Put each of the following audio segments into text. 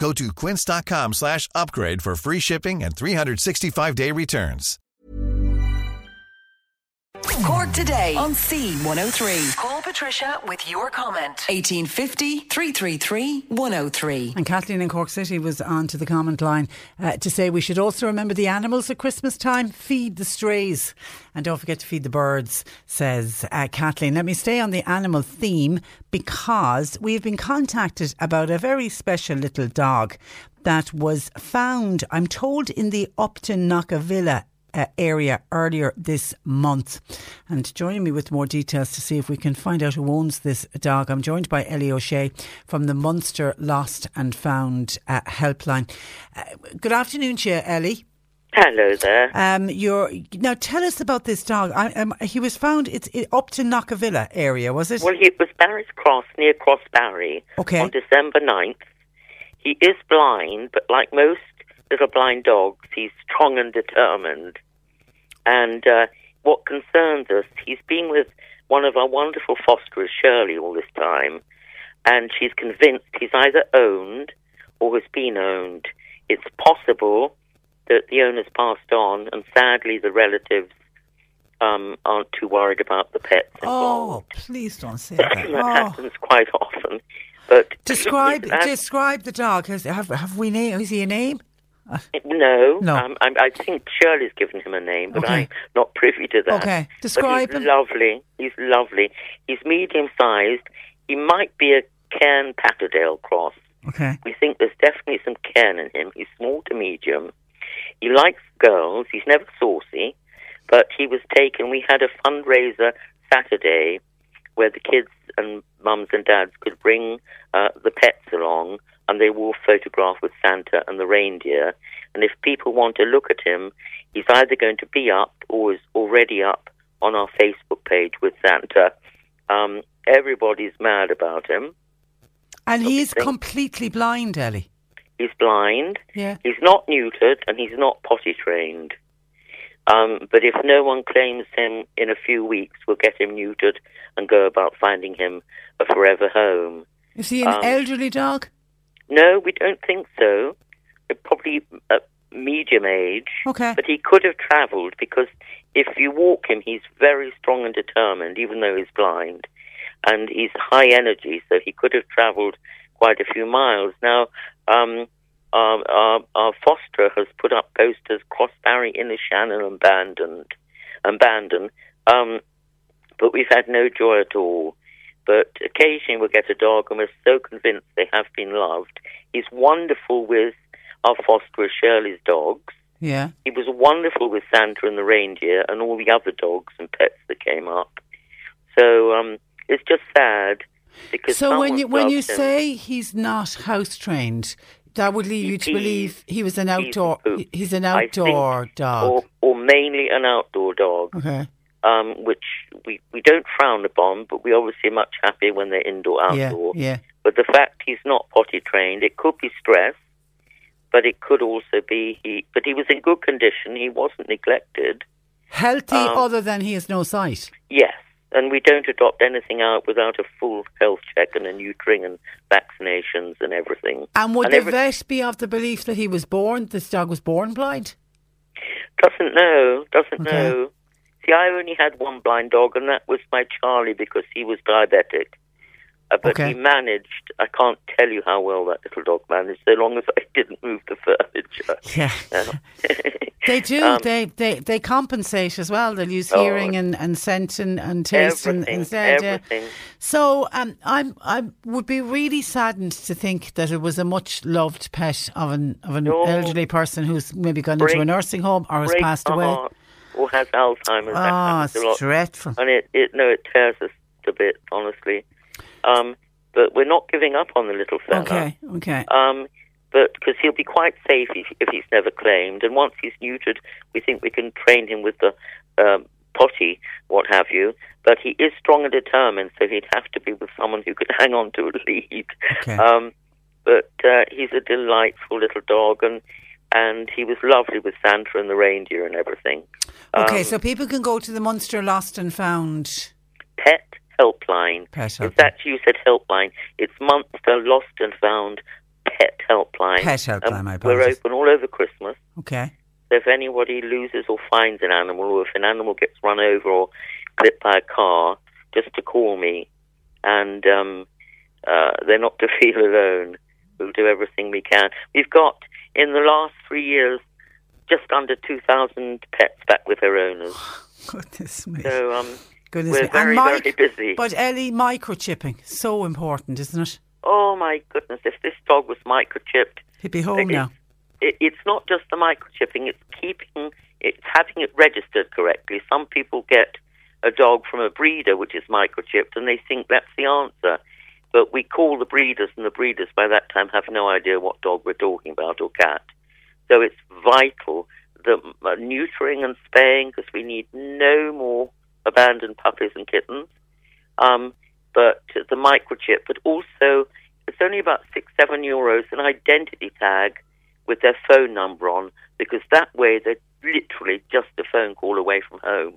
Go to quince.com slash upgrade for free shipping and 365-day returns. Cork today on C103. Call Patricia with your comment. 1850 333 103. And Kathleen in Cork City was on to the comment line uh, to say we should also remember the animals at Christmas time, feed the strays, and don't forget to feed the birds, says uh, Kathleen. Let me stay on the animal theme because we've been contacted about a very special little dog that was found, I'm told, in the Upton Knockavilla uh, area earlier this month. And joining me with more details to see if we can find out who owns this dog, I'm joined by Ellie O'Shea from the Munster Lost and Found uh, helpline. Uh, good afternoon to you, Ellie. Hello there. Um, you're now tell us about this dog. I, um, he was found. It's it, Upton Knockavilla area, was it? Well, he was Barry's Cross near Crossbarry Okay. on December 9th. He is blind, but like most little blind dogs, he's strong and determined. And uh, what concerns us, he's been with one of our wonderful fosterers, Shirley, all this time, and she's convinced he's either owned or has been owned. It's possible that the owner's passed on, and sadly, the relatives um, aren't too worried about the pets involved. oh, please don't say that. that Oh. happens quite often. But Describe describe the dog. Has, have have we name? Is he a name? No, No. Um, I, I think Shirley's given him a name, but Okay. I'm not privy to that. Okay. But Describe he's him. lovely. He's lovely. He's medium sized. He might be a Cairn Patterdale cross. Okay. We think there's definitely some Cairn in him. He's small to medium. He likes girls. He's never saucy, but he was taken. We had a fundraiser Saturday where the kids and mums and dads could bring uh, the pets along and they will photograph with Santa and the reindeer. And if people want to look at him, he's either going to be up or is already up on our Facebook page with Santa. Um, everybody's mad about him. And he is completely blind, Ellie. He's blind. Yeah. He's not neutered and he's not potty trained. Um, but if no one claims him in a few weeks, we'll get him neutered and go about finding him a forever home. Is he an Um, elderly dog? No, we don't think so. Probably a medium age. Okay. But he could have travelled because if you walk him, he's very strong and determined, even though he's blind. And he's high energy, so he could have travelled quite a few miles. Now, um, our, our, our foster has put up posters, Crossbarry, Inner Shannon, abandoned, abandoned. Um, but we've had no joy at all. But occasionally we'll get a dog, and we're so convinced they have been loved. He's wonderful with our fosterer Shirley's dogs. Yeah. He was wonderful with Santa and the reindeer and all the other dogs and pets that came up. So um, it's just sad because So when you when you him. say he's not house trained, that would lead He you to believe he was an outdoor. poops. He's an I think, outdoor dog. or, or mainly an outdoor dog, okay. Um, which we, we don't frown upon, but we obviously are much happier when they're indoor Yeah. outdoor. Yeah. But the fact he's not potty trained, it could be stress, but it could also be he. But he was in good condition. He wasn't neglected. Healthy, Um, other than he has no sight. Yes, and we don't adopt anything out without a full health check and a neutering and vaccinations and everything. And would and the every- vet be of the belief that he was born? This dog was born blind. Doesn't know, doesn't Okay. know. I only had one blind dog, and that was my Charlie because he was diabetic. Uh, but Okay. he managed. I can't tell you how well that little dog managed, so long as I didn't move the furniture. Yeah. They do. Um, they, they they compensate as well. They'll use Oh. hearing and, and scent and, and taste and, Everything, yeah. So um, I'm I would be really saddened to think that it was a much loved pet of an of an No. elderly person who's maybe gone into a nursing home or has passed away. heart. Has Alzheimer's. Oh, happens it's a lot. dreadful. and it, it no, it tears us to bits, honestly. Um, but we're not giving up on the little fella. Okay, okay. Um, but because he'll be quite safe if, if he's never claimed, and once he's neutered, we think we can train him with the um, potty, what have you. But he is strong and determined, so he'd have to be with someone who could hang on to a lead. Okay. Um, but uh, he's a delightful little dog, and and he was lovely with Santa and the reindeer and everything. Okay, Um, so people can go to the Munster Lost and Found. Pet Helpline. Pet Helpline. actually, you said helpline. It's Munster Lost and Found Pet Helpline. Pet Helpline, Um, my We're open all over Christmas. Okay. So if anybody loses or finds an animal, or if an animal gets run over or clipped by a car, just to call me, and um, uh, they're not to feel alone. We'll do everything we can. We've got in the last three years just under two thousand pets back with their owners. Goodness me. So um, Goodness we're me. very, and very busy. But Ellie, microchipping so important, isn't it? Oh my goodness! If this dog was microchipped, He'd be home now. it, it's not just the microchipping; it's keeping, it's having it registered correctly. Some people get a dog from a breeder which is microchipped, and they think that's the answer. But we call the breeders, and the breeders by that time have no idea what dog we're talking about or cat. So it's vital that uh, neutering and spaying, because we need no more abandoned puppies and kittens. Um, but the microchip, but also it's only about six, seven euros an identity tag with their phone number on, because that way they're literally just a phone call away from home.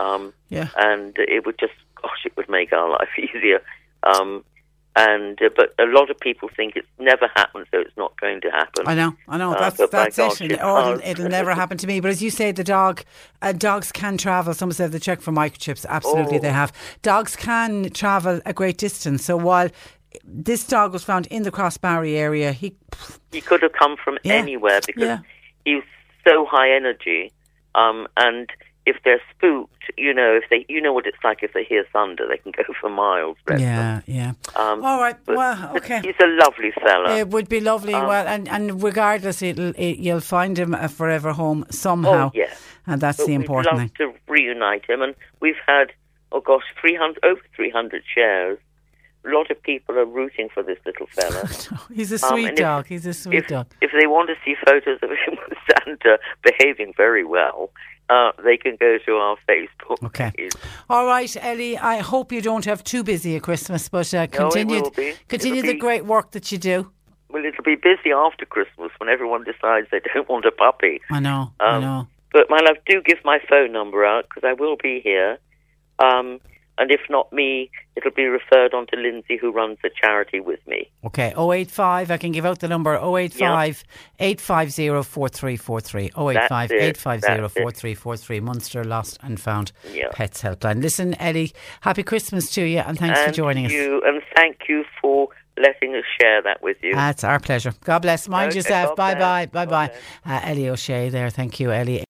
Um, Yeah. and it would just, gosh, it would make our life easier. Um, and uh, but a lot of people think it's never happened, so it's not going to happen. I know, I know. Uh, That's but that's gosh, it. it Or it'll, it'll never happen to me. But as you say, the dog, uh, dogs can travel. Someone said they check for microchips. Absolutely, Oh. they have. Dogs can travel a great distance. So while this dog was found in the Crossbarry area, he he could have come from Yeah. anywhere because Yeah. was so high energy. Um, and if they're spooked, you know, if they, you know what it's like if they hear thunder, they can go for miles. yeah, yeah. Um, All right. Well, okay. He's a lovely fella. It would be lovely. Um, well, and, and regardless, it'll, it, you'll find him a forever home somehow. Oh, yeah. And that's But the important thing. to reunite him, and we've had, oh gosh, 300, over 300 shares. A lot of people are rooting for this little fella. He's a Um, sweet if- dog. He's a sweet if, dog. if they want to see photos of him with Santa behaving very well, uh, they can go to our Facebook Okay. page. All right, Ellie. I hope you don't have too busy a Christmas, but uh, continue be. continue It'll the be- great work that you do. Well, it'll be busy after Christmas when everyone decides they don't want a puppy. I know. I Um, know. But my love, do give my phone number out because I will be here. Um, and if not me, it'll be referred on to Lindsay, who runs the charity with me. Okay, 085, I can give out the number 085 850 4343. 085 That's it, 850 that's it. 4343. Munster Lost and Found Yeah. Pets Helpline. Listen, Ellie, happy Christmas to you and thanks and for joining us. you, And thank you for letting us share that with you. That's our pleasure. God bless. Mind Okay, yourself. God Bye bye. Bye bye. Uh, Ellie O'Shea there. Thank you, Ellie.